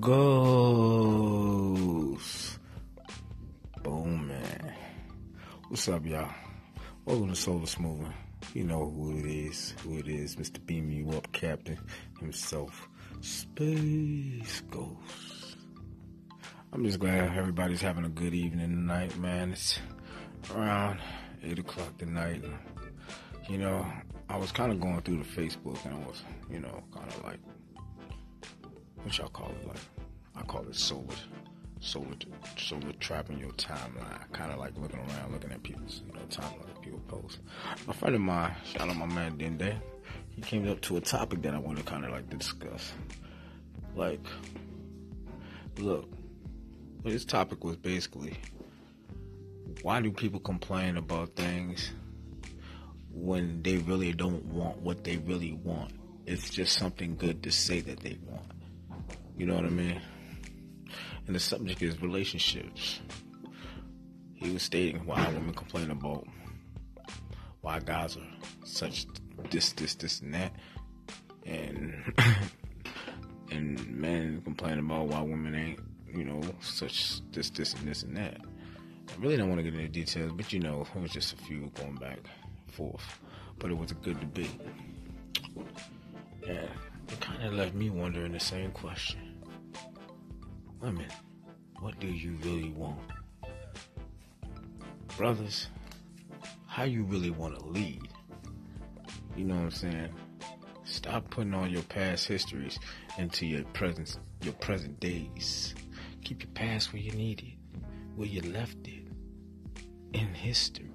goes. Boom, man. What's up, y'all? Welcome to Solar Smoothing. You know who it is, who it is, Mr. Beam You Up Captain himself, Space Ghost. I'm just glad everybody's having a good evening tonight, man. It's around 8 o'clock tonight. You know, I was kind of going through the Facebook and I was, you know, kind of like, what y'all call it? Like, I call it solar, solar, solar trapping your timeline. Kind of like looking around, looking at people's, you know, timeline, people post. A friend of mine, shout out my man Dende, he came up to a topic that I want to kind of like discuss. Like, look, his topic was basically, why do people complain about things when they really don't want what they really want? It's just something good to say that they want. You know what I mean? And the subject is relationships. He was stating why women complain about why guys are such this, this, this, and that, and and men complain about why women ain't, you know, such this, this, and this, and that. I really don't want to get into details, but you know, it was just a few going back and forth. But it was a good debate. Yeah, it kind of left me wondering the same question. Women, what do you really want? Brothers, how you really want to lead? You know what I'm saying? Stop putting all your past histories into your present your present days. Keep your past where you need it, where you left it. In history.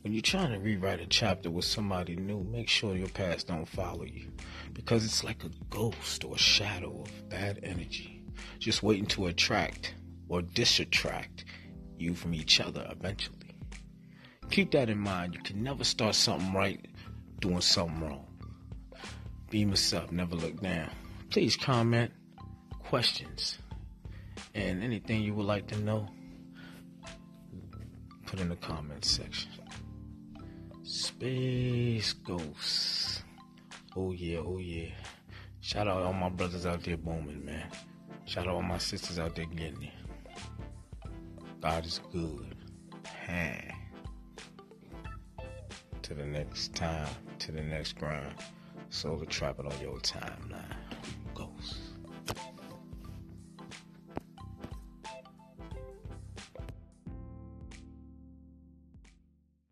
When you're trying to rewrite a chapter with somebody new, make sure your past don't follow you. Because it's like a ghost or a shadow of bad energy. Just waiting to attract or disattract you from each other eventually. Keep that in mind. You can never start something right doing something wrong. Beam us up, never look down. Please comment, questions, and anything you would like to know, put in the comments section. Space Ghosts. Oh yeah, oh yeah. Shout out all my brothers out there booming, man. Shout out all my sisters out there getting it. God is good. Hey. To the next time, to the next grind. Solar trapping on your timeline.